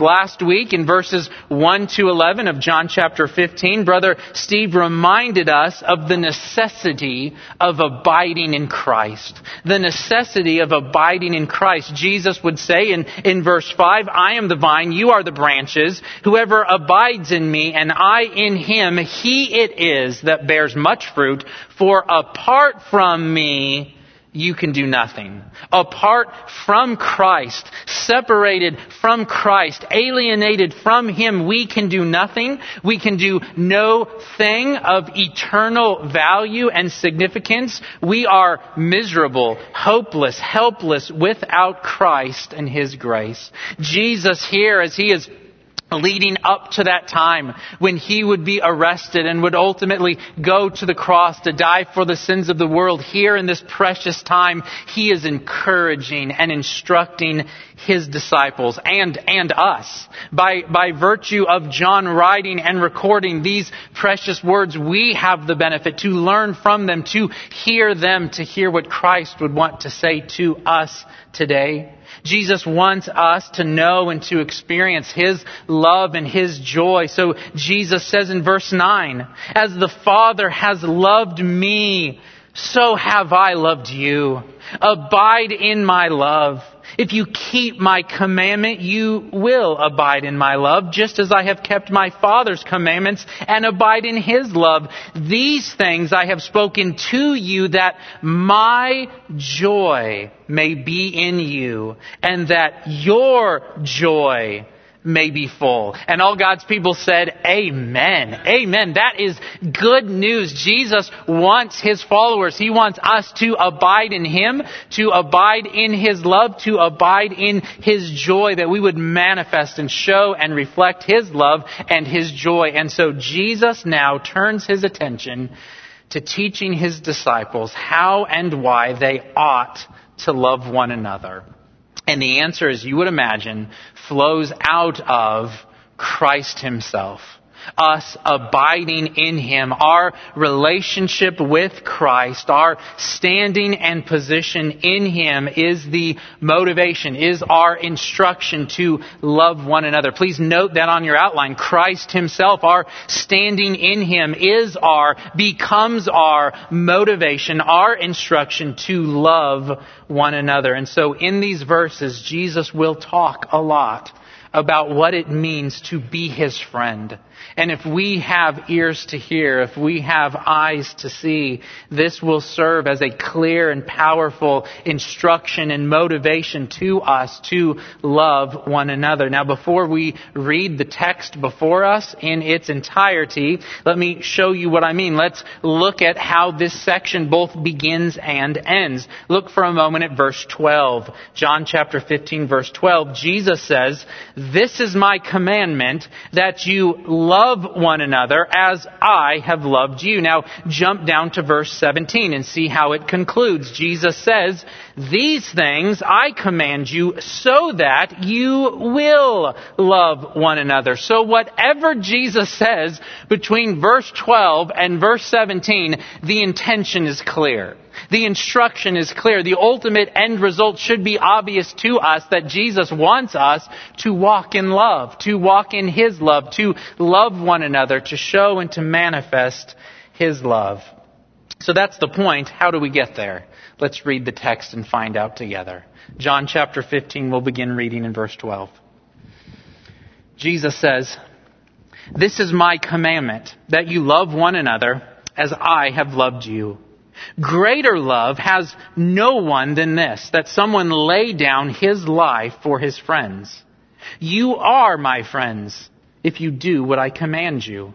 Last week in verses 1 to 11 of John chapter 15, Brother Steve reminded us of the necessity of abiding in Christ. The necessity of abiding in Christ. Jesus would say in, in verse 5, I am the vine, you are the branches. Whoever abides in me and I in him, he it is that bears much fruit. For apart from me, you can do nothing. Apart from Christ, separated from Christ, alienated from Him, we can do nothing. We can do no thing of eternal value and significance. We are miserable, hopeless, helpless without Christ and His grace. Jesus here, as He is leading up to that time when he would be arrested and would ultimately go to the cross to die for the sins of the world. Here in this precious time, he is encouraging and instructing his disciples and, and us. By, by virtue of John writing and recording these precious words, we have the benefit to learn from them, to hear them, to hear what Christ would want to say to us today. Jesus wants us to know and to experience His love and His joy. So Jesus says in verse 9, As the Father has loved me, so have I loved you. Abide in my love. If you keep my commandment, you will abide in my love, just as I have kept my Father's commandments and abide in his love. These things I have spoken to you that my joy may be in you and that your joy may be full. And all God's people said, Amen. Amen. That is good news. Jesus wants His followers. He wants us to abide in Him, to abide in His love, to abide in His joy, that we would manifest and show and reflect His love and His joy. And so Jesus now turns His attention to teaching His disciples how and why they ought to love one another. And the answer, as you would imagine, flows out of Christ Himself us abiding in Him, our relationship with Christ, our standing and position in Him is the motivation, is our instruction to love one another. Please note that on your outline. Christ Himself, our standing in Him is our, becomes our motivation, our instruction to love one another. And so in these verses, Jesus will talk a lot about what it means to be His friend and if we have ears to hear, if we have eyes to see, this will serve as a clear and powerful instruction and motivation to us to love one another. Now before we read the text before us in its entirety, let me show you what I mean. Let's look at how this section both begins and ends. Look for a moment at verse 12. John chapter 15 verse 12. Jesus says, This is my commandment that you love one another as I have loved you. Now jump down to verse 17 and see how it concludes. Jesus says, these things I command you so that you will love one another. So whatever Jesus says between verse 12 and verse 17, the intention is clear. The instruction is clear. The ultimate end result should be obvious to us that Jesus wants us to walk in love, to walk in His love, to love one another, to show and to manifest His love. So that's the point. How do we get there? Let's read the text and find out together. John chapter 15, we'll begin reading in verse 12. Jesus says, This is my commandment, that you love one another as I have loved you. Greater love has no one than this, that someone lay down his life for his friends. You are my friends if you do what I command you.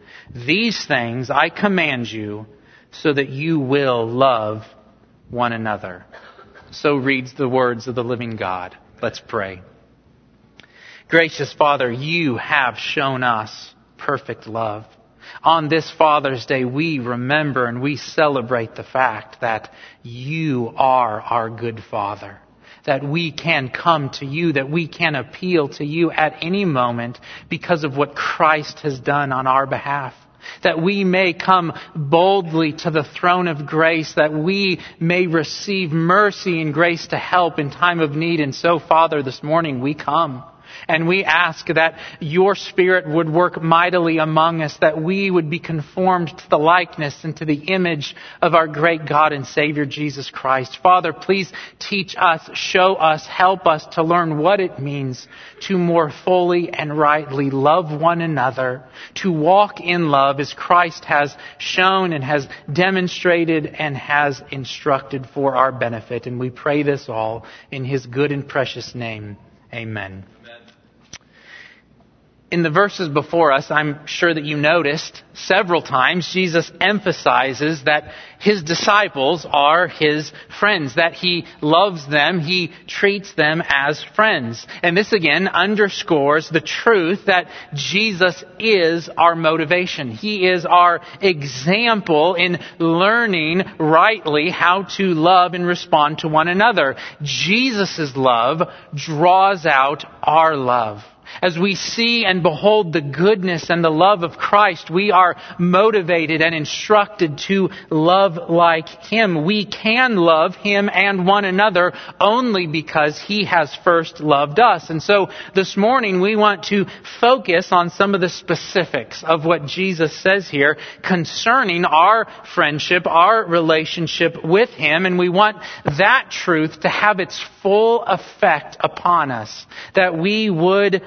These things I command you so that you will love one another. So reads the words of the living God. Let's pray. Gracious Father, you have shown us perfect love. On this Father's Day, we remember and we celebrate the fact that you are our good Father. That we can come to you, that we can appeal to you at any moment because of what Christ has done on our behalf that we may come boldly to the throne of grace, that we may receive mercy and grace to help in time of need. And so, Father, this morning we come. And we ask that your Spirit would work mightily among us, that we would be conformed to the likeness and to the image of our great God and Savior Jesus Christ. Father, please teach us, show us, help us to learn what it means to more fully and rightly love one another, to walk in love as Christ has shown and has demonstrated and has instructed for our benefit. And we pray this all in His good and precious name. Amen in the verses before us, I'm sure that you noticed several times Jesus emphasizes that his disciples are his friends, that he loves them, he treats them as friends. And this again underscores the truth that Jesus is our motivation. He is our example in learning rightly how to love and respond to one another. Jesus' love draws out our love. As we see and behold the goodness and the love of Christ, we are motivated and instructed to love like Him. We can love Him and one another only because He has first loved us. And so this morning we want to focus on some of the specifics of what Jesus says here concerning our friendship, our relationship with Him, and we want that truth to have its full effect upon us. That we would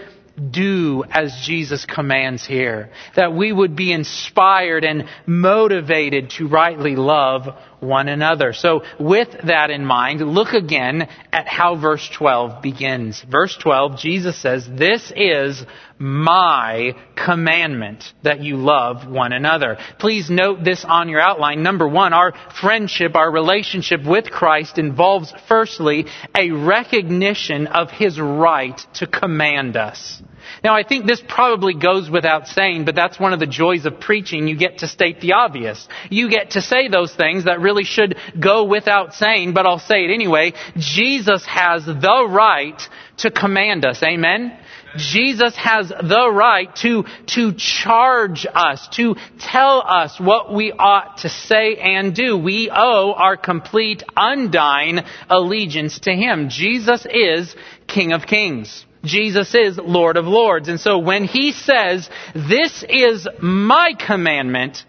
do as Jesus commands here. That we would be inspired and motivated to rightly love one another. So with that in mind, look again at how verse 12 begins. Verse 12, Jesus says, This is my commandment that you love one another. Please note this on your outline. Number one, our friendship, our relationship with Christ involves firstly a recognition of His right to command us. Now, I think this probably goes without saying, but that's one of the joys of preaching. You get to state the obvious. You get to say those things that really should go without saying, but I'll say it anyway. Jesus has the right to command us. Amen? Jesus has the right to, to charge us, to tell us what we ought to say and do. We owe our complete, undying allegiance to Him. Jesus is King of Kings. Jesus is Lord of Lords. And so when he says, this is my commandment,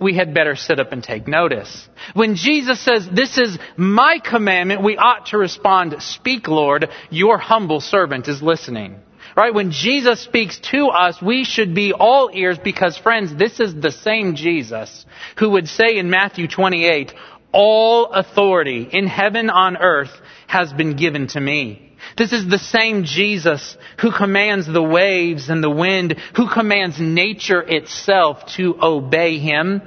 we had better sit up and take notice. When Jesus says, this is my commandment, we ought to respond, speak Lord, your humble servant is listening. Right? When Jesus speaks to us, we should be all ears because friends, this is the same Jesus who would say in Matthew 28, all authority in heaven on earth has been given to me. This is the same Jesus who commands the waves and the wind, who commands nature itself to obey him.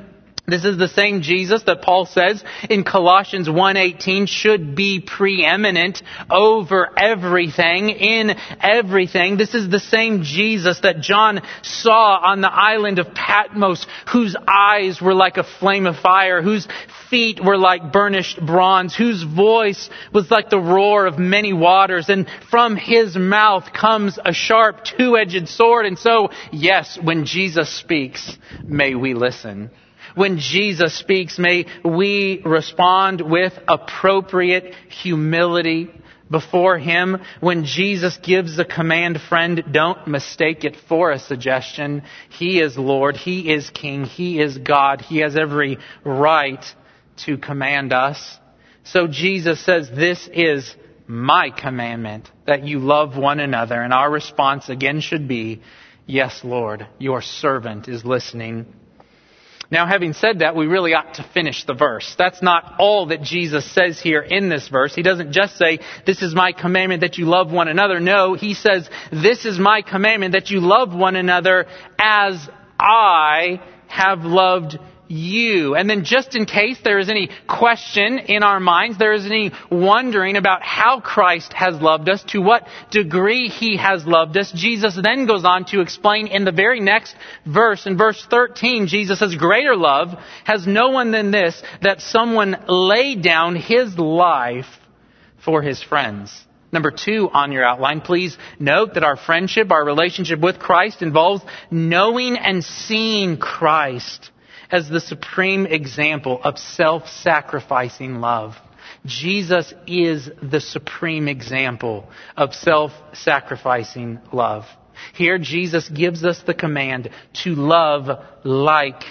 This is the same Jesus that Paul says in Colossians 1:18 should be preeminent over everything in everything. This is the same Jesus that John saw on the island of Patmos whose eyes were like a flame of fire, whose feet were like burnished bronze, whose voice was like the roar of many waters, and from his mouth comes a sharp two-edged sword. And so, yes, when Jesus speaks, may we listen. When Jesus speaks, may we respond with appropriate humility before Him. When Jesus gives a command, friend, don't mistake it for a suggestion. He is Lord. He is King. He is God. He has every right to command us. So Jesus says, this is my commandment, that you love one another. And our response again should be, yes, Lord, your servant is listening. Now, having said that, we really ought to finish the verse. That's not all that Jesus says here in this verse. He doesn't just say, This is my commandment that you love one another. No, he says, This is my commandment that you love one another as I have loved you. And then just in case there is any question in our minds, there is any wondering about how Christ has loved us, to what degree he has loved us, Jesus then goes on to explain in the very next verse, in verse 13, Jesus says, greater love has no one than this, that someone lay down his life for his friends. Number two on your outline, please note that our friendship, our relationship with Christ involves knowing and seeing Christ as the supreme example of self-sacrificing love. Jesus is the supreme example of self-sacrificing love. Here, Jesus gives us the command to love like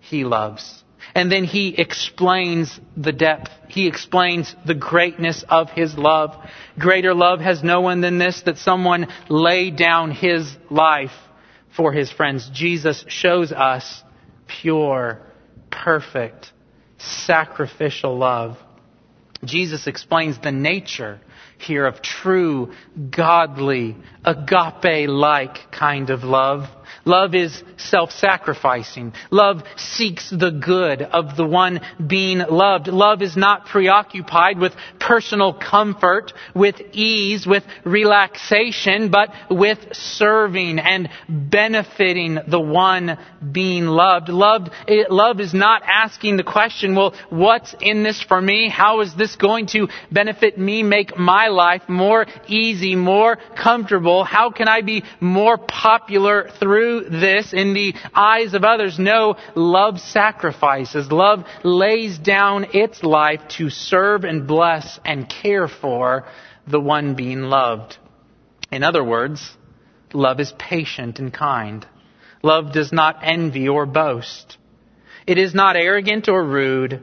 he loves. And then he explains the depth. He explains the greatness of his love. Greater love has no one than this, that someone lay down his life for his friends. Jesus shows us pure, perfect, sacrificial love. Jesus explains the nature here of true, godly, agape-like kind of love. Love is self-sacrificing. Love seeks the good of the one being loved. Love is not preoccupied with personal comfort, with ease, with relaxation, but with serving and benefiting the one being loved. Love, love is not asking the question, well, what's in this for me? How is this going to benefit me, make my life more easy, more comfortable? How can I be more popular through this in the eyes of others. No, love sacrifices. Love lays down its life to serve and bless and care for the one being loved. In other words, love is patient and kind. Love does not envy or boast. It is not arrogant or rude.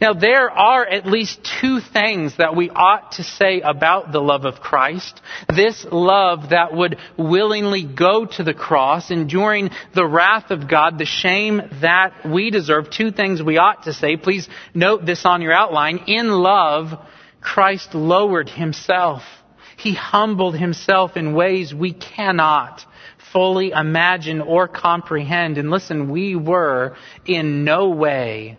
Now, there are at least two things that we ought to say about the love of Christ. This love that would willingly go to the cross, enduring the wrath of God, the shame that we deserve. Two things we ought to say. Please note this on your outline. In love, Christ lowered himself. He humbled himself in ways we cannot fully imagine or comprehend. And listen, we were in no way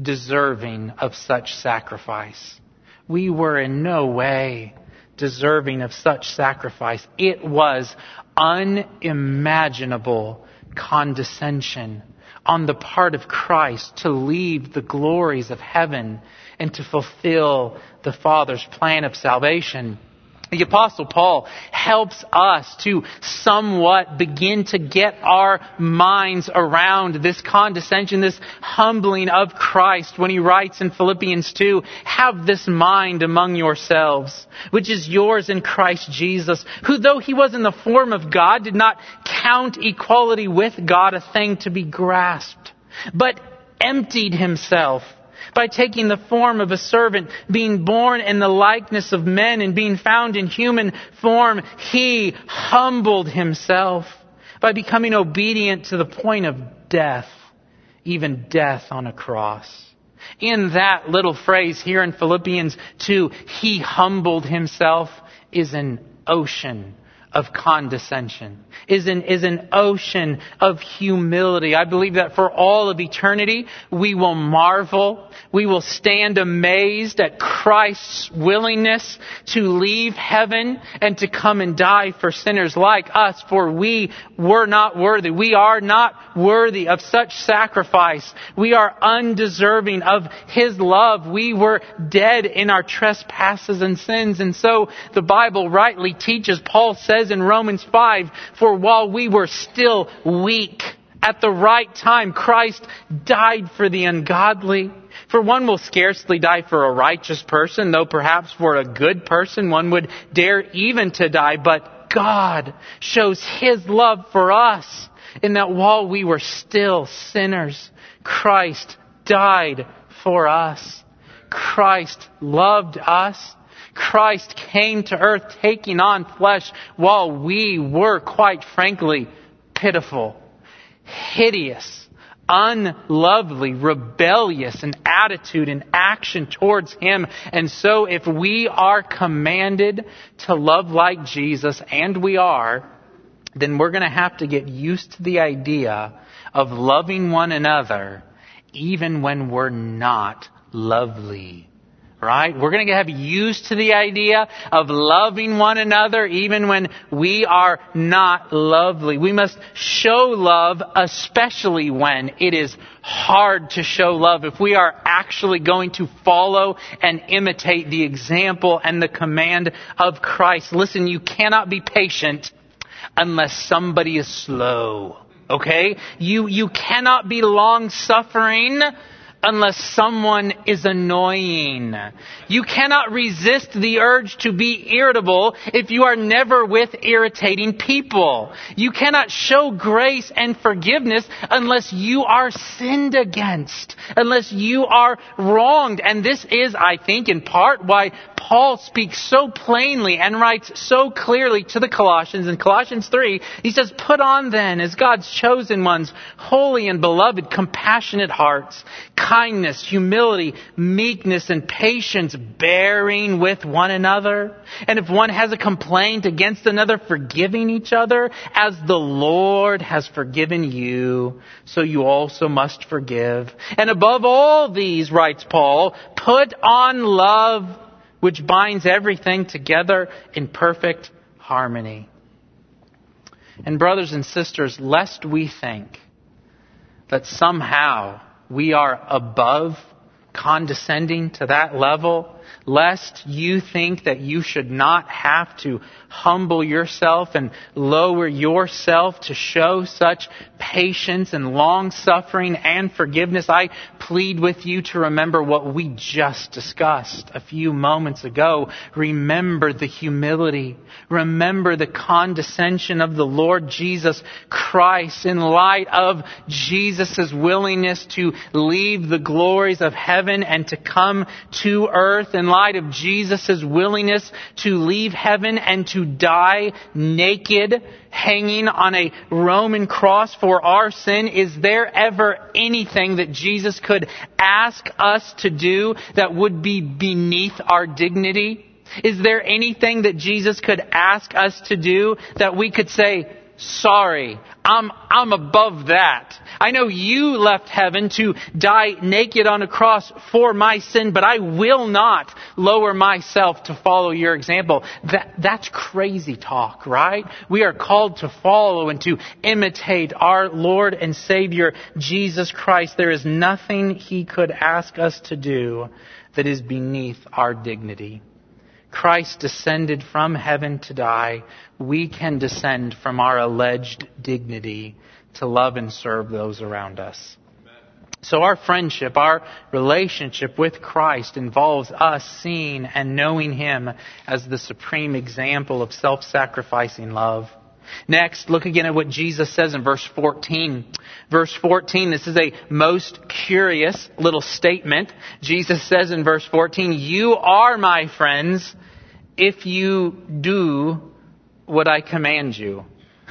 deserving of such sacrifice. We were in no way deserving of such sacrifice. It was unimaginable condescension on the part of Christ to leave the glories of heaven and to fulfill the Father's plan of salvation. The apostle Paul helps us to somewhat begin to get our minds around this condescension, this humbling of Christ when he writes in Philippians 2, have this mind among yourselves, which is yours in Christ Jesus, who though he was in the form of God, did not count equality with God a thing to be grasped, but emptied himself by taking the form of a servant, being born in the likeness of men and being found in human form, he humbled himself by becoming obedient to the point of death, even death on a cross. In that little phrase here in Philippians 2, he humbled himself is an ocean of condescension, is an, is an ocean of humility. I believe that for all of eternity, we will marvel, we will stand amazed at Christ's willingness to leave heaven and to come and die for sinners like us, for we were not worthy. We are not worthy of such sacrifice. We are undeserving of His love. We were dead in our trespasses and sins. And so the Bible rightly teaches, Paul says, says in Romans 5, For while we were still weak, at the right time, Christ died for the ungodly. For one will scarcely die for a righteous person, though perhaps for a good person one would dare even to die. But God shows His love for us in that while we were still sinners, Christ died for us. Christ loved us Christ came to earth taking on flesh while we were, quite frankly, pitiful, hideous, unlovely, rebellious in attitude and action towards Him. And so if we are commanded to love like Jesus, and we are, then we're going to have to get used to the idea of loving one another even when we're not lovely. Right? We're going to have used to the idea of loving one another even when we are not lovely. We must show love especially when it is hard to show love. If we are actually going to follow and imitate the example and the command of Christ. Listen, you cannot be patient unless somebody is slow. Okay? You, you cannot be long suffering unless someone is annoying. You cannot resist the urge to be irritable if you are never with irritating people. You cannot show grace and forgiveness unless you are sinned against, unless you are wronged. And this is, I think, in part why Paul speaks so plainly and writes so clearly to the Colossians. In Colossians 3, he says, Put on then, as God's chosen ones, holy and beloved, compassionate hearts, kindness, humility, meekness, and patience, bearing with one another. And if one has a complaint against another, forgiving each other, as the Lord has forgiven you, so you also must forgive. And above all these, writes Paul, put on love which binds everything together in perfect harmony. And, brothers and sisters, lest we think that somehow we are above condescending to that level, lest you think that you should not have to humble yourself and lower yourself to show such patience and long suffering and forgiveness. I plead with you to remember what we just discussed a few moments ago. Remember the humility. Remember the condescension of the Lord Jesus Christ in light of Jesus' willingness to leave the glories of heaven and to come to earth in light of Jesus' willingness to leave heaven and to die naked, hanging on a Roman cross for our sin, is there ever anything that Jesus could ask us to do that would be beneath our dignity? Is there anything that Jesus could ask us to do that we could say, sorry, I'm, I'm above that. I know you left heaven to die naked on a cross for my sin, but I will not lower myself to follow your example. That, that's crazy talk, right? We are called to follow and to imitate our Lord and Savior, Jesus Christ. There is nothing He could ask us to do that is beneath our dignity. Christ descended from heaven to die, we can descend from our alleged dignity to love and serve those around us. So our friendship, our relationship with Christ involves us seeing and knowing Him as the supreme example of self-sacrificing love. Next, look again at what Jesus says in verse 14. Verse 14, this is a most curious little statement. Jesus says in verse 14, You are my friends if you do what I command you.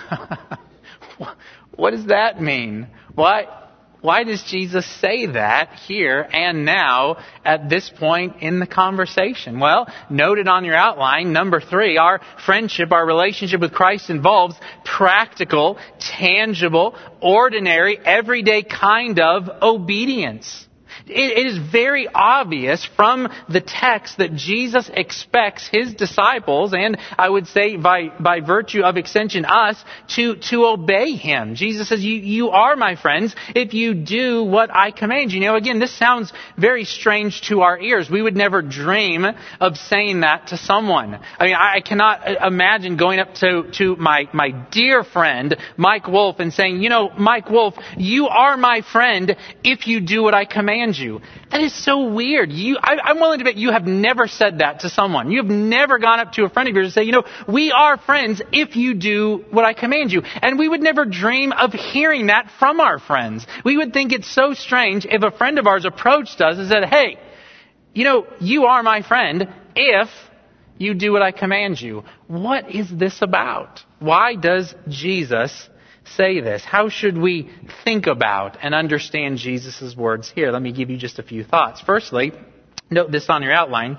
what does that mean? Why, why does Jesus say that here and now at this point in the conversation? Well, noted on your outline, number three, our friendship, our relationship with Christ involves practical, tangible, ordinary, everyday kind of obedience it is very obvious from the text that Jesus expects his disciples, and I would say by, by virtue of extension us, to, to obey him. Jesus says, you, you are my friends if you do what I command you. Know, again, this sounds very strange to our ears. We would never dream of saying that to someone. I mean, I cannot uh, imagine going up to, to my, my dear friend, Mike Wolf, and saying, you know, Mike Wolf, you are my friend if you do what I command you. That is so weird. You, I, am willing to bet you have never said that to someone. You have never gone up to a friend of yours and say, you know, we are friends if you do what I command you. And we would never dream of hearing that from our friends. We would think it's so strange if a friend of ours approached us and said, hey, you know, you are my friend if you do what I command you. What is this about? Why does Jesus say this? How should we think about and understand Jesus' words here? Let me give you just a few thoughts. Firstly, note this on your outline.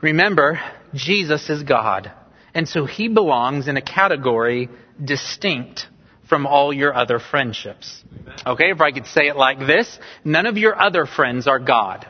Remember, Jesus is God. And so he belongs in a category distinct from all your other friendships. Okay, if I could say it like this, none of your other friends are God.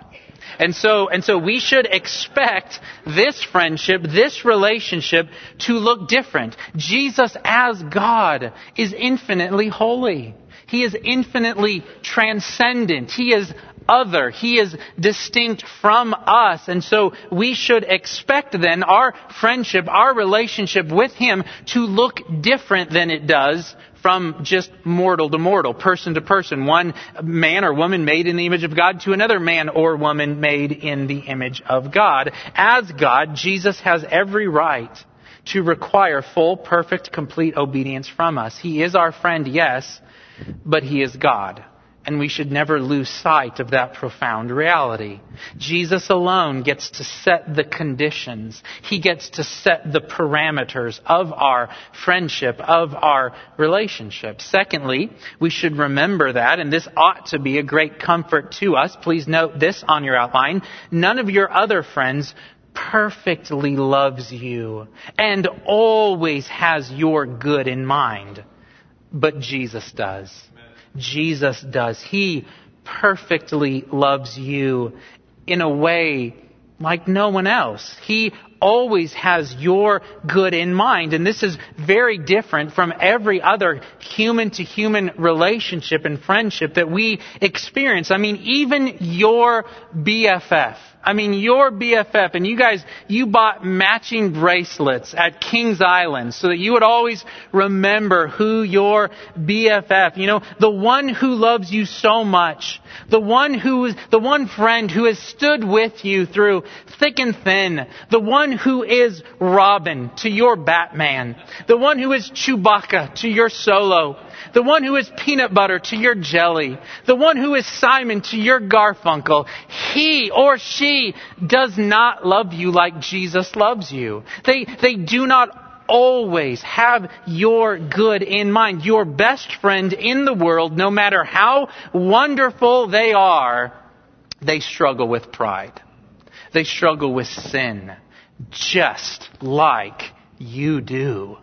And so, and so we should expect this friendship, this relationship to look different. Jesus as God is infinitely holy. He is infinitely transcendent. He is other. He is distinct from us. And so we should expect then our friendship, our relationship with Him to look different than it does from just mortal to mortal, person to person, one man or woman made in the image of God to another man or woman made in the image of God. As God, Jesus has every right to require full, perfect, complete obedience from us. He is our friend, yes, but He is God and we should never lose sight of that profound reality. Jesus alone gets to set the conditions. He gets to set the parameters of our friendship, of our relationship. Secondly, we should remember that, and this ought to be a great comfort to us. Please note this on your outline. None of your other friends perfectly loves you and always has your good in mind. But Jesus does. Jesus does. He perfectly loves you in a way like no one else. He always has your good in mind. And this is very different from every other human to human relationship and friendship that we experience. I mean, even your BFF I mean, your BFF, and you guys, you bought matching bracelets at Kings Island so that you would always remember who your BFF, you know, the one who loves you so much, the one who is, the one friend who has stood with you through thick and thin, the one who is Robin to your Batman, the one who is Chewbacca to your Solo, the one who is peanut butter to your jelly, the one who is Simon to your Garfunkel, he or she does not love you like Jesus loves you. They, they do not always have your good in mind. Your best friend in the world, no matter how wonderful they are, they struggle with pride. They struggle with sin, just like you do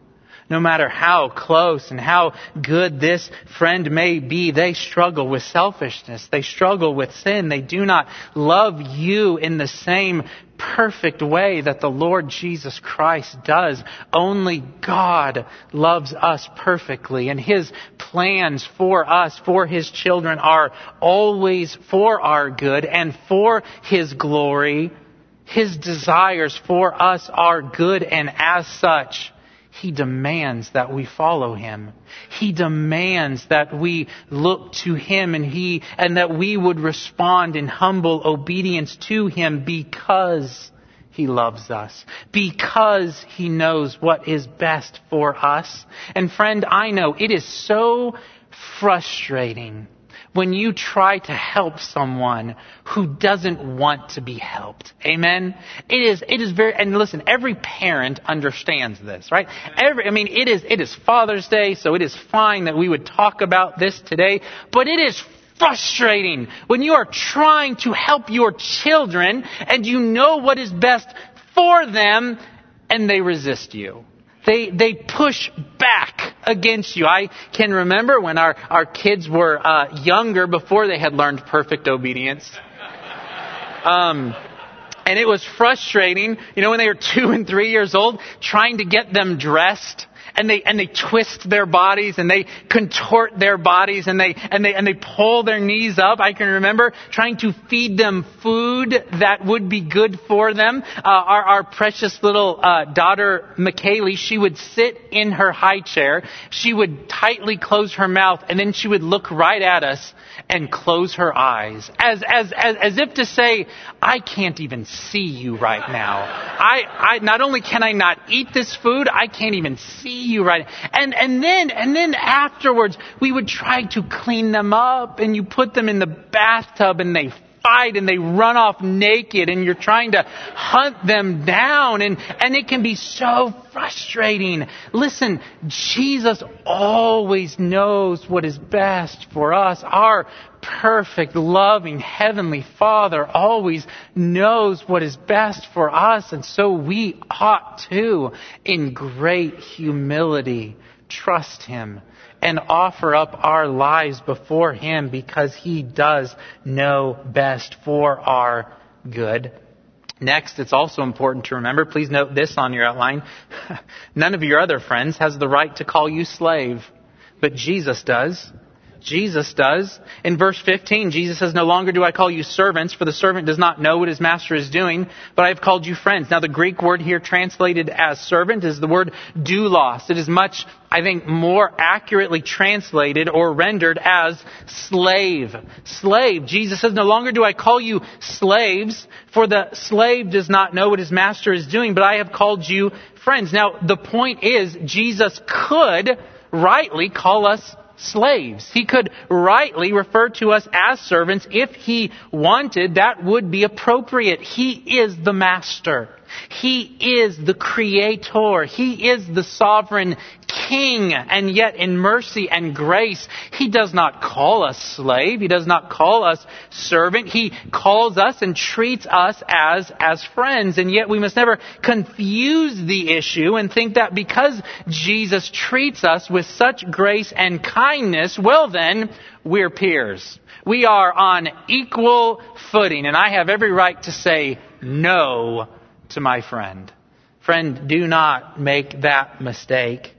no matter how close and how good this friend may be, they struggle with selfishness. They struggle with sin. They do not love you in the same perfect way that the Lord Jesus Christ does. Only God loves us perfectly, and His plans for us, for His children, are always for our good and for His glory. His desires for us are good, and as such, he demands that we follow Him. He demands that we look to Him and He, and that we would respond in humble obedience to Him because He loves us. Because He knows what is best for us. And friend, I know it is so frustrating when you try to help someone who doesn't want to be helped. Amen? It is, it is very, and listen, every parent understands this, right? Every, I mean, it is, it is Father's Day, so it is fine that we would talk about this today, but it is frustrating when you are trying to help your children and you know what is best for them and they resist you. They, they push back against you. I can remember when our, our kids were uh, younger before they had learned perfect obedience. Um, and it was frustrating, you know, when they were two and three years old, trying to get them dressed and they and they twist their bodies and they contort their bodies and they and they and they pull their knees up. I can remember trying to feed them food that would be good for them. Uh, our our precious little uh, daughter McKaylee, she would sit in her high chair. She would tightly close her mouth and then she would look right at us and close her eyes as as as, as if to say, I can't even see you right now. I I not only can I not eat this food, I can't even see you right. And, and then, and then afterwards, we would try to clean them up and you put them in the bathtub and they fight and they run off naked and you're trying to hunt them down and, and it can be so frustrating. Listen, Jesus always knows what is best for us. Our perfect, loving, heavenly Father always knows what is best for us and so we ought to, in great humility, trust Him and offer up our lives before Him because He does know best for our good. Next, it's also important to remember, please note this on your outline. None of your other friends has the right to call you slave, but Jesus does. Jesus does. In verse 15, Jesus says, No longer do I call you servants, for the servant does not know what his master is doing, but I have called you friends. Now, the Greek word here translated as servant is the word doulos. It is much, I think, more accurately translated or rendered as slave. Slave. Jesus says, No longer do I call you slaves, for the slave does not know what his master is doing, but I have called you friends. Now, the point is, Jesus could rightly call us slaves. He could rightly refer to us as servants if he wanted. That would be appropriate. He is the master. He is the creator. He is the sovereign king. And yet in mercy and grace, He does not call us slave. He does not call us servant. He calls us and treats us as, as friends. And yet we must never confuse the issue and think that because Jesus treats us with such grace and kindness, well then, we're peers. We are on equal footing. And I have every right to say no to my friend. Friend, do not make that mistake.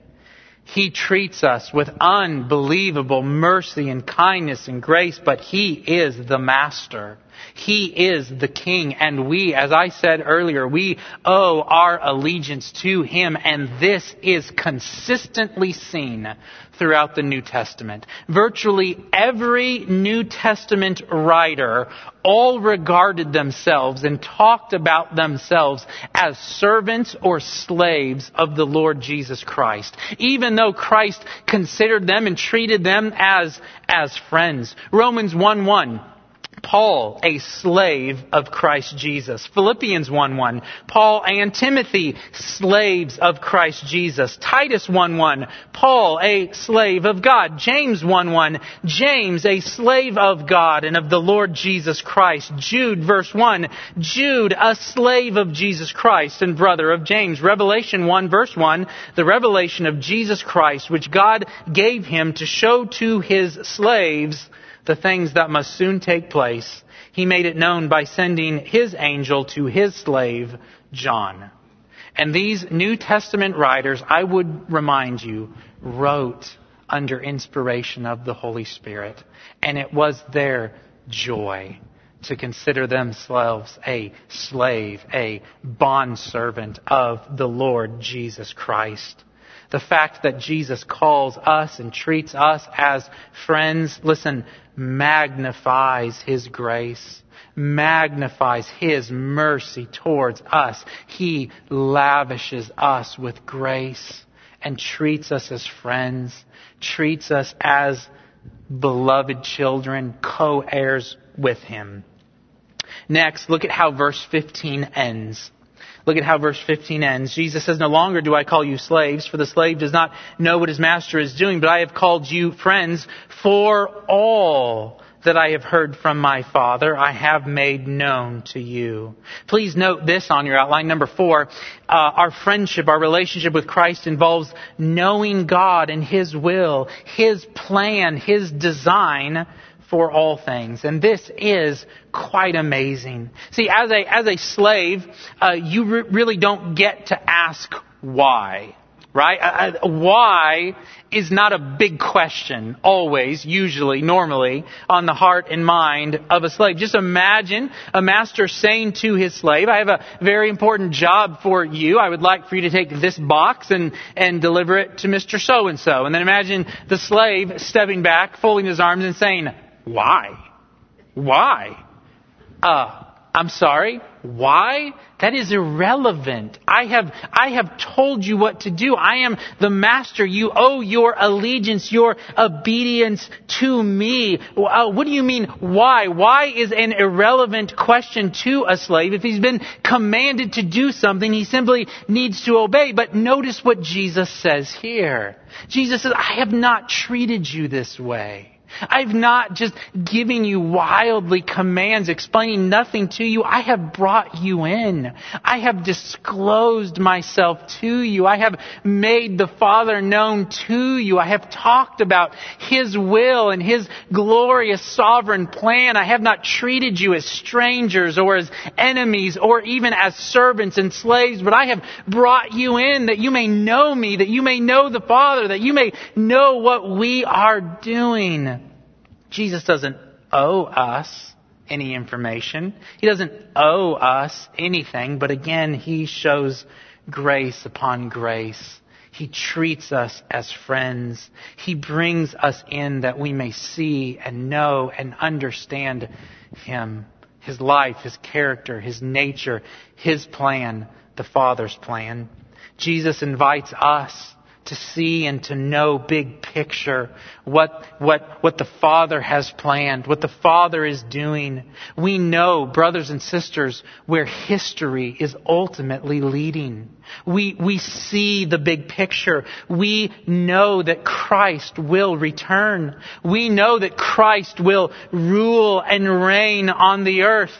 He treats us with unbelievable mercy and kindness and grace, but He is the Master. He is the King, and we, as I said earlier, we owe our allegiance to Him, and this is consistently seen throughout the New Testament. Virtually every New Testament writer all regarded themselves and talked about themselves as servants or slaves of the Lord Jesus Christ, even though Christ considered them and treated them as, as friends. Romans 1 1 Paul, a slave of Christ Jesus. Philippians 1-1. Paul and Timothy, slaves of Christ Jesus. Titus 1-1. Paul, a slave of God. James 1-1. James, a slave of God and of the Lord Jesus Christ. Jude, verse 1. Jude, a slave of Jesus Christ and brother of James. Revelation 1, verse 1. The revelation of Jesus Christ, which God gave him to show to his slaves the things that must soon take place, he made it known by sending his angel to his slave, John. And these New Testament writers, I would remind you, wrote under inspiration of the Holy Spirit. And it was their joy to consider themselves a slave, a bondservant of the Lord Jesus Christ. The fact that Jesus calls us and treats us as friends, listen, magnifies His grace, magnifies His mercy towards us. He lavishes us with grace and treats us as friends, treats us as beloved children, co-heirs with Him. Next, look at how verse 15 ends. Look at how verse 15 ends. Jesus says, No longer do I call you slaves, for the slave does not know what his master is doing, but I have called you friends, for all that I have heard from my Father, I have made known to you. Please note this on your outline. Number four, uh, our friendship, our relationship with Christ involves knowing God and His will, His plan, His design for all things. And this is quite amazing. See, as a, as a slave, uh, you re- really don't get to ask why. Right? Uh, uh, why is not a big question, always, usually, normally, on the heart and mind of a slave. Just imagine a master saying to his slave, I have a very important job for you. I would like for you to take this box and, and deliver it to Mr. So-and-so. And then imagine the slave stepping back, folding his arms and saying, why? Why? Uh, I'm sorry. Why? That is irrelevant. I have, I have told you what to do. I am the master. You owe your allegiance, your obedience to me. Uh, what do you mean, why? Why is an irrelevant question to a slave? If he's been commanded to do something, he simply needs to obey. But notice what Jesus says here. Jesus says, I have not treated you this way. I've not just giving you wildly commands, explaining nothing to you. I have brought you in. I have disclosed myself to you. I have made the Father known to you. I have talked about His will and His glorious sovereign plan. I have not treated you as strangers or as enemies or even as servants and slaves, but I have brought you in that you may know me, that you may know the Father, that you may know what we are doing. Jesus doesn't owe us any information. He doesn't owe us anything, but again, He shows grace upon grace. He treats us as friends. He brings us in that we may see and know and understand Him, His life, His character, His nature, His plan, the Father's plan. Jesus invites us to see and to know big picture what, what, what the Father has planned, what the Father is doing. We know, brothers and sisters, where history is ultimately leading. We, we see the big picture. We know that Christ will return. We know that Christ will rule and reign on the earth.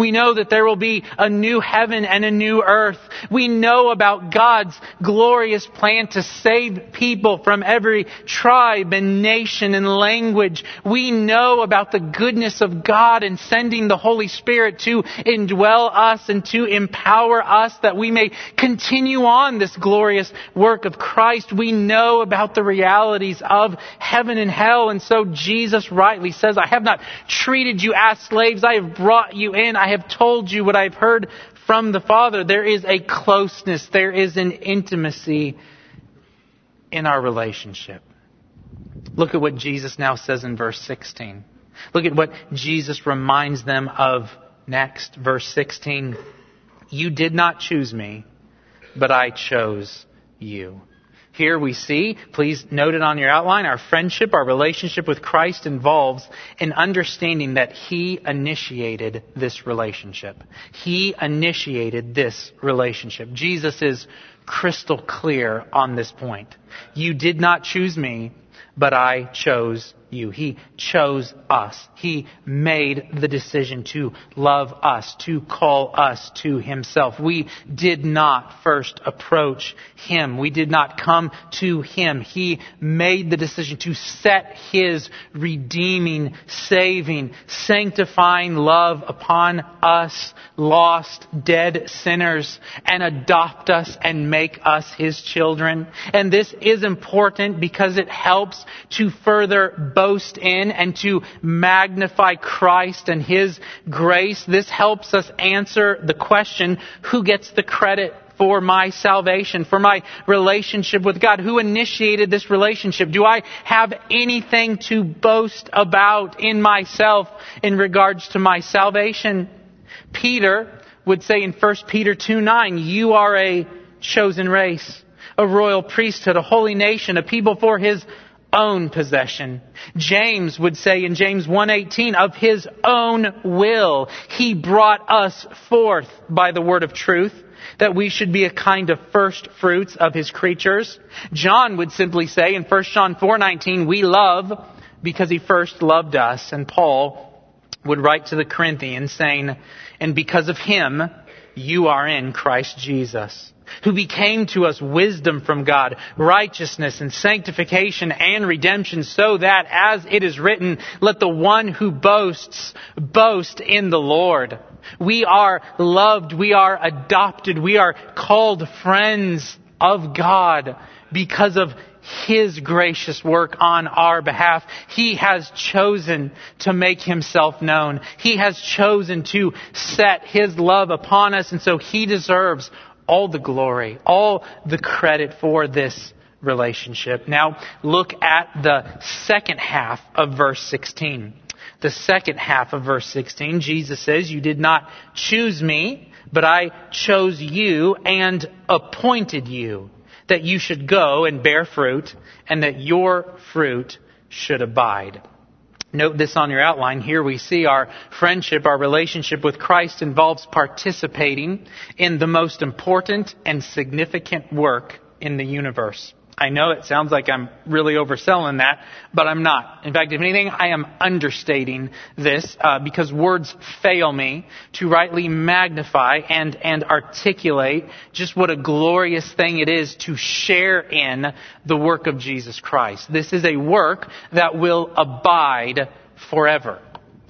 We know that there will be a new heaven and a new earth. We know about God's glorious plan to save people from every tribe and nation and language. We know about the goodness of God in sending the Holy Spirit to indwell us and to empower us that we may continue on this glorious work of Christ. We know about the realities of heaven and hell. And so Jesus rightly says, I have not treated you as slaves. I have brought you in. I have told you what I've heard from the Father. There is a closeness, there is an intimacy in our relationship. Look at what Jesus now says in verse 16. Look at what Jesus reminds them of next. Verse 16. You did not choose me, but I chose you. Here we see, please note it on your outline, our friendship, our relationship with Christ involves an understanding that He initiated this relationship. He initiated this relationship. Jesus is crystal clear on this point. You did not choose me, but I chose you. He chose us. He made the decision to love us, to call us to Himself. We did not first approach Him. We did not come to Him. He made the decision to set His redeeming, saving, sanctifying love upon us, lost, dead sinners, and adopt us and make us His children. And this is important because it helps to further boast in and to magnify Christ and His grace. This helps us answer the question, who gets the credit for my salvation, for my relationship with God? Who initiated this relationship? Do I have anything to boast about in myself in regards to my salvation? Peter would say in 1 Peter 2 9, you are a chosen race, a royal priesthood, a holy nation, a people for his own possession. James would say in James 1:18 of his own will he brought us forth by the word of truth that we should be a kind of first fruits of his creatures. John would simply say in 1 John 4:19 we love because he first loved us and Paul would write to the Corinthians saying and because of him you are in Christ Jesus who became to us wisdom from God, righteousness and sanctification and redemption, so that, as it is written, let the one who boasts boast in the Lord. We are loved, we are adopted, we are called friends of God because of his gracious work on our behalf. He has chosen to make himself known. He has chosen to set his love upon us, and so he deserves all the glory, all the credit for this relationship. Now look at the second half of verse 16. The second half of verse 16, Jesus says, You did not choose me, but I chose you and appointed you that you should go and bear fruit and that your fruit should abide. Note this on your outline. Here we see our friendship, our relationship with Christ involves participating in the most important and significant work in the universe. I know it sounds like I'm really overselling that, but I'm not. In fact, if anything, I am understating this uh, because words fail me to rightly magnify and, and articulate just what a glorious thing it is to share in the work of Jesus Christ. This is a work that will abide forever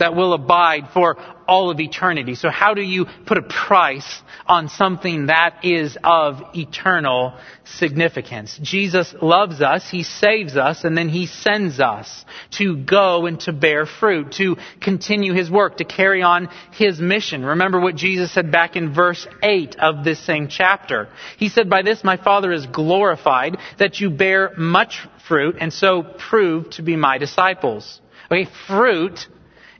that will abide for all of eternity. So how do you put a price on something that is of eternal significance? Jesus loves us, He saves us, and then He sends us to go and to bear fruit, to continue His work, to carry on His mission. Remember what Jesus said back in verse 8 of this same chapter. He said, by this my Father is glorified, that you bear much fruit, and so prove to be my disciples. Okay, fruit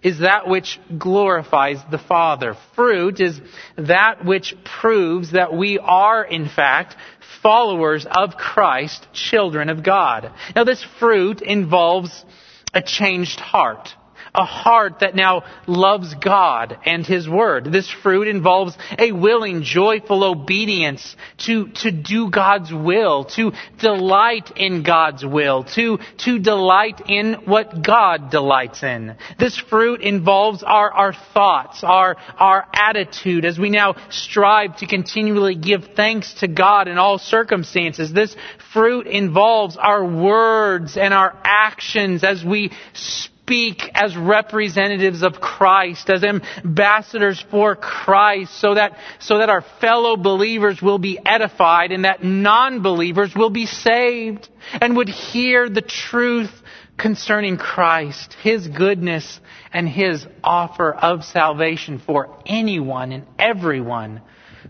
is that which glorifies the Father. Fruit is that which proves that we are, in fact, followers of Christ, children of God. Now, this fruit involves a changed heart a heart that now loves God and His Word. This fruit involves a willing, joyful obedience to, to do God's will, to delight in God's will, to, to delight in what God delights in. This fruit involves our, our thoughts, our, our attitude as we now strive to continually give thanks to God in all circumstances. This fruit involves our words and our actions as we speak speak as representatives of Christ, as ambassadors for Christ, so that, so that our fellow believers will be edified and that non-believers will be saved and would hear the truth concerning Christ, His goodness, and His offer of salvation for anyone and everyone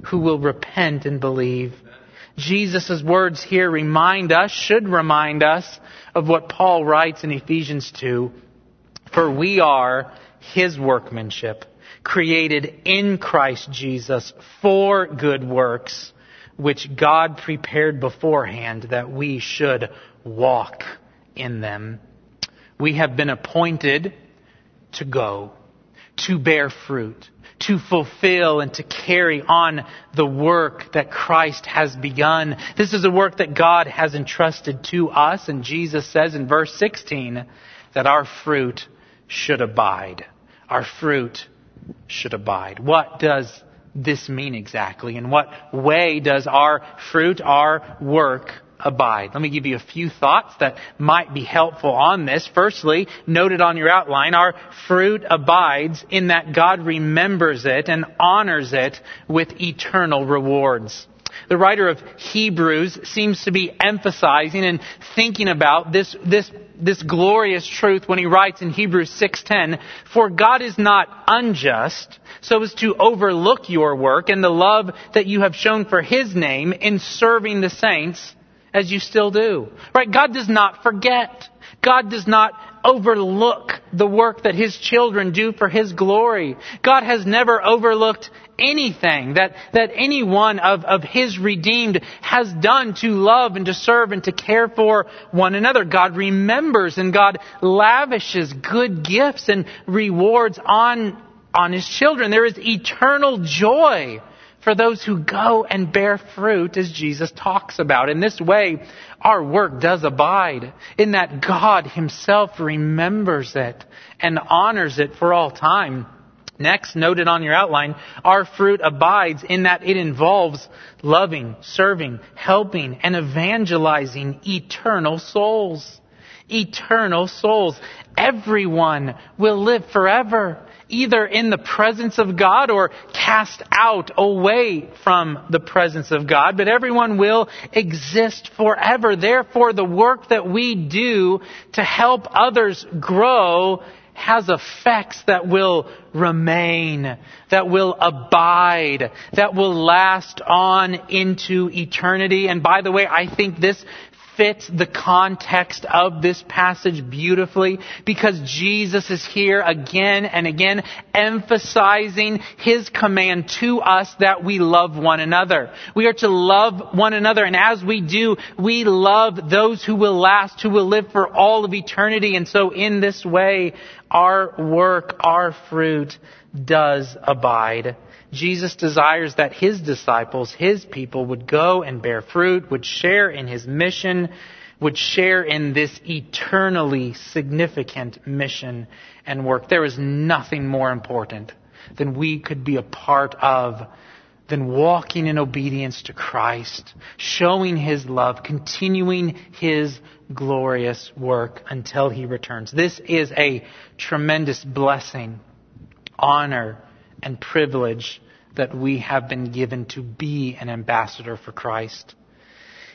who will repent and believe. Jesus' words here remind us, should remind us, of what Paul writes in Ephesians 2 for we are His workmanship, created in Christ Jesus for good works, which God prepared beforehand that we should walk in them. We have been appointed to go, to bear fruit, to fulfill and to carry on the work that Christ has begun. This is a work that God has entrusted to us, and Jesus says in verse 16 that our fruit should abide. Our fruit should abide. What does this mean exactly? In what way does our fruit, our work, abide? Let me give you a few thoughts that might be helpful on this. Firstly, noted on your outline, our fruit abides in that God remembers it and honors it with eternal rewards. The writer of Hebrews seems to be emphasizing and thinking about this, this this glorious truth when he writes in Hebrews 6:10, "For God is not unjust so as to overlook your work and the love that you have shown for his name in serving the saints as you still do." Right? God does not forget. God does not overlook the work that His children do for His glory. God has never overlooked anything that, that any one of, of His redeemed has done to love and to serve and to care for one another. God remembers and God lavishes good gifts and rewards on, on His children. There is eternal joy for those who go and bear fruit as Jesus talks about. In this way, our work does abide in that God Himself remembers it and honors it for all time. Next, noted on your outline, our fruit abides in that it involves loving, serving, helping, and evangelizing eternal souls. Eternal souls. Everyone will live forever, either in the presence of God or cast out away from the presence of God, but everyone will exist forever. Therefore, the work that we do to help others grow has effects that will remain, that will abide, that will last on into eternity. And by the way, I think this fits the context of this passage beautifully because Jesus is here again and again emphasizing his command to us that we love one another. We are to love one another and as we do, we love those who will last, who will live for all of eternity. And so in this way, our work, our fruit does abide. Jesus desires that his disciples, his people, would go and bear fruit, would share in his mission, would share in this eternally significant mission and work. There is nothing more important than we could be a part of than walking in obedience to Christ, showing His love, continuing His glorious work until He returns. This is a tremendous blessing, honor, and privilege that we have been given to be an ambassador for Christ.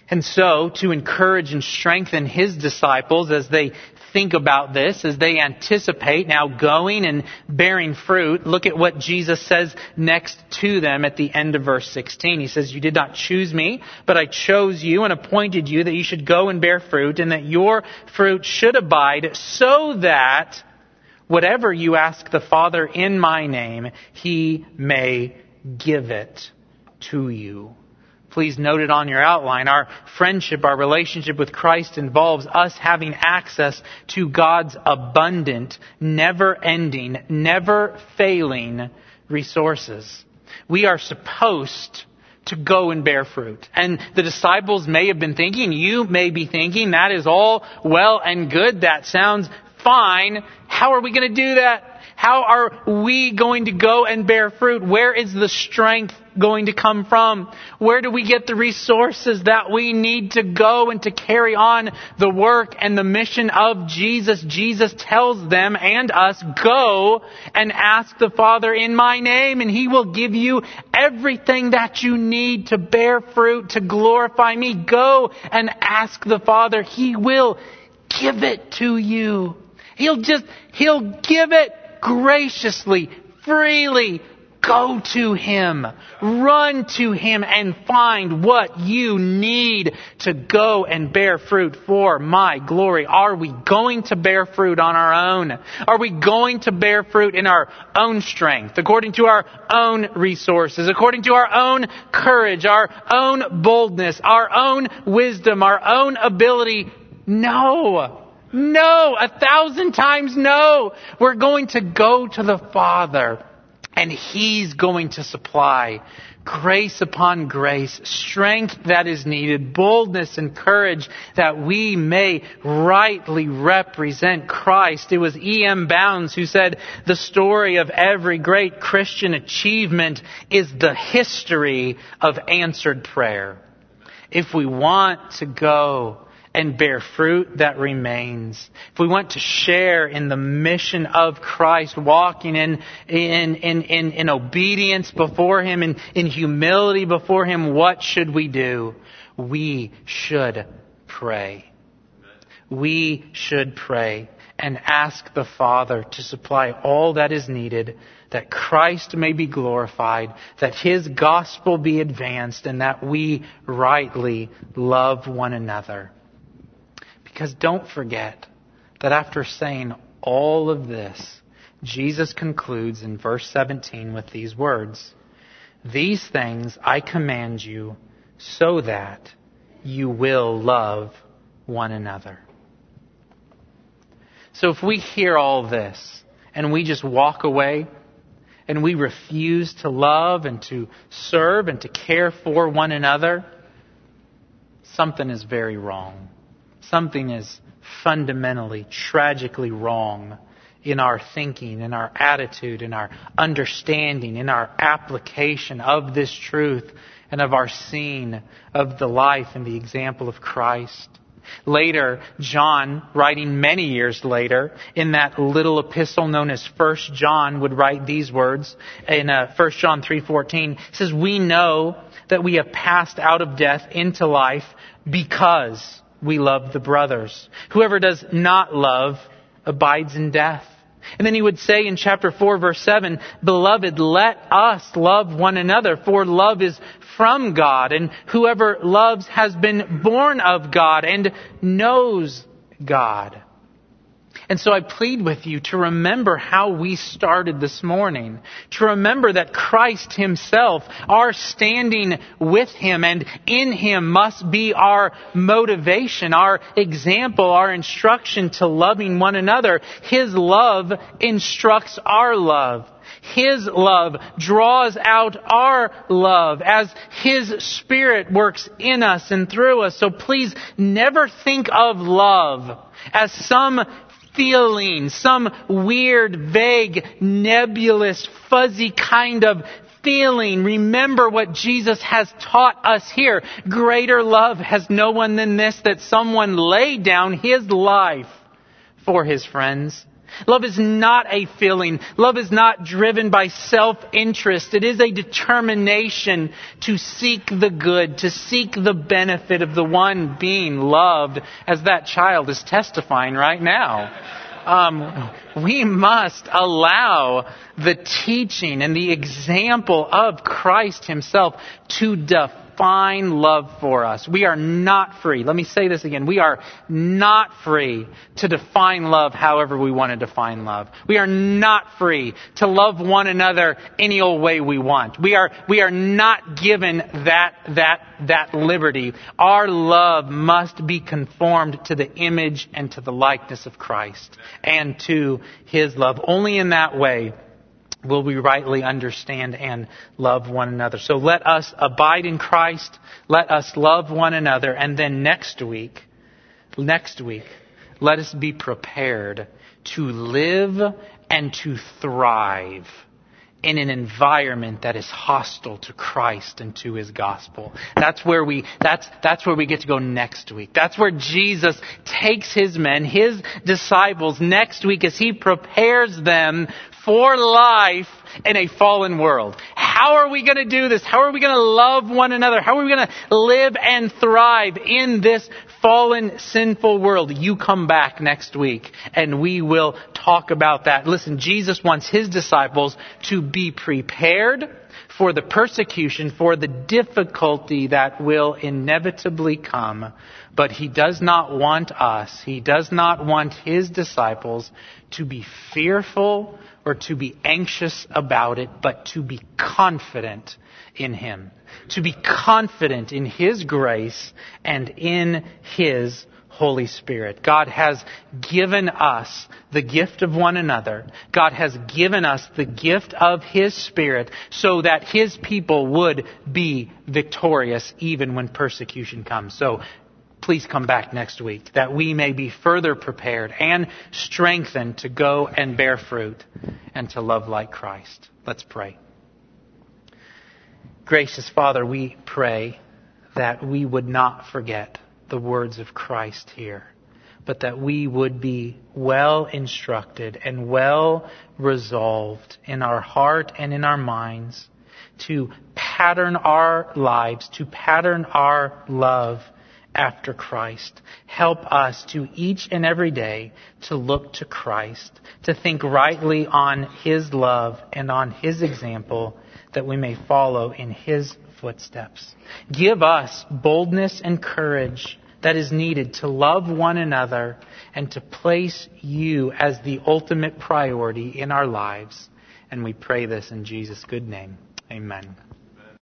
And so, to encourage and strengthen his disciples as they think about this, as they anticipate now going and bearing fruit, look at what Jesus says next to them at the end of verse 16. He says, You did not choose me, but I chose you and appointed you that you should go and bear fruit, and that your fruit should abide, so that Whatever you ask the Father in my name, he may give it to you. Please note it on your outline. Our friendship, our relationship with Christ involves us having access to God's abundant, never ending, never failing resources. We are supposed to go and bear fruit. And the disciples may have been thinking, you may be thinking, that is all well and good. That sounds fine. How are we going to do that? How are we going to go and bear fruit? Where is the strength going to come from? Where do we get the resources that we need to go and to carry on the work and the mission of Jesus? Jesus tells them and us, go and ask the Father in my name and He will give you everything that you need to bear fruit, to glorify me. Go and ask the Father. He will give it to you. He'll just, He'll give it graciously, freely. Go to Him. Run to Him and find what you need to go and bear fruit for my glory. Are we going to bear fruit on our own? Are we going to bear fruit in our own strength, according to our own resources, according to our own courage, our own boldness, our own wisdom, our own ability? No. No, a thousand times no. We're going to go to the Father and He's going to supply grace upon grace, strength that is needed, boldness and courage that we may rightly represent Christ. It was E.M. Bounds who said, the story of every great Christian achievement is the history of answered prayer. If we want to go and bear fruit that remains. If we want to share in the mission of Christ, walking in, in, in, in, in obedience before Him, in, in humility before Him, what should we do? We should pray. We should pray and ask the Father to supply all that is needed that Christ may be glorified, that His gospel be advanced, and that we rightly love one another. Because don't forget that after saying all of this, Jesus concludes in verse 17 with these words These things I command you so that you will love one another. So if we hear all this and we just walk away and we refuse to love and to serve and to care for one another, something is very wrong. Something is fundamentally, tragically wrong in our thinking, in our attitude, in our understanding, in our application of this truth and of our seeing of the life and the example of Christ. Later, John, writing many years later, in that little epistle known as First John, would write these words in uh, 1 John 3.14. says, We know that we have passed out of death into life because we love the brothers. Whoever does not love abides in death. And then he would say in chapter 4 verse 7, Beloved, let us love one another, for love is from God, and whoever loves has been born of God and knows God. And so I plead with you to remember how we started this morning. To remember that Christ Himself, our standing with Him and in Him must be our motivation, our example, our instruction to loving one another. His love instructs our love. His love draws out our love as His Spirit works in us and through us. So please never think of love as some feeling, some weird, vague, nebulous, fuzzy kind of feeling. Remember what Jesus has taught us here. Greater love has no one than this, that someone lay down his life for his friends. Love is not a feeling. Love is not driven by self-interest. It is a determination to seek the good, to seek the benefit of the one being loved, as that child is testifying right now. Um, we must allow the teaching and the example of Christ Himself to define define love for us. We are not free. Let me say this again. We are not free to define love however we want to define love. We are not free to love one another any old way we want. We are, we are not given that, that, that liberty. Our love must be conformed to the image and to the likeness of Christ and to His love. Only in that way will we rightly understand and love one another. So let us abide in Christ. Let us love one another. And then next week, next week, let us be prepared to live and to thrive in an environment that is hostile to Christ and to His gospel. That's where we, that's, that's where we get to go next week. That's where Jesus takes His men, His disciples next week as He prepares them for life in a fallen world. How are we going to do this? How are we going to love one another? How are we going to live and thrive in this fallen, sinful world? You come back next week and we will talk about that. Listen, Jesus wants his disciples to be prepared for the persecution, for the difficulty that will inevitably come. But he does not want us, he does not want his disciples to be fearful or to be anxious about it, but to be confident in him. To be confident in his grace and in his Holy Spirit. God has given us the gift of one another. God has given us the gift of His Spirit so that His people would be victorious even when persecution comes. So please come back next week that we may be further prepared and strengthened to go and bear fruit and to love like Christ. Let's pray. Gracious Father, we pray that we would not forget the words of Christ here, but that we would be well instructed and well resolved in our heart and in our minds to pattern our lives, to pattern our love after Christ. Help us to each and every day to look to Christ, to think rightly on His love and on His example, that we may follow in His footsteps. Give us boldness and courage that is needed to love one another and to place you as the ultimate priority in our lives. And we pray this in Jesus' good name. Amen.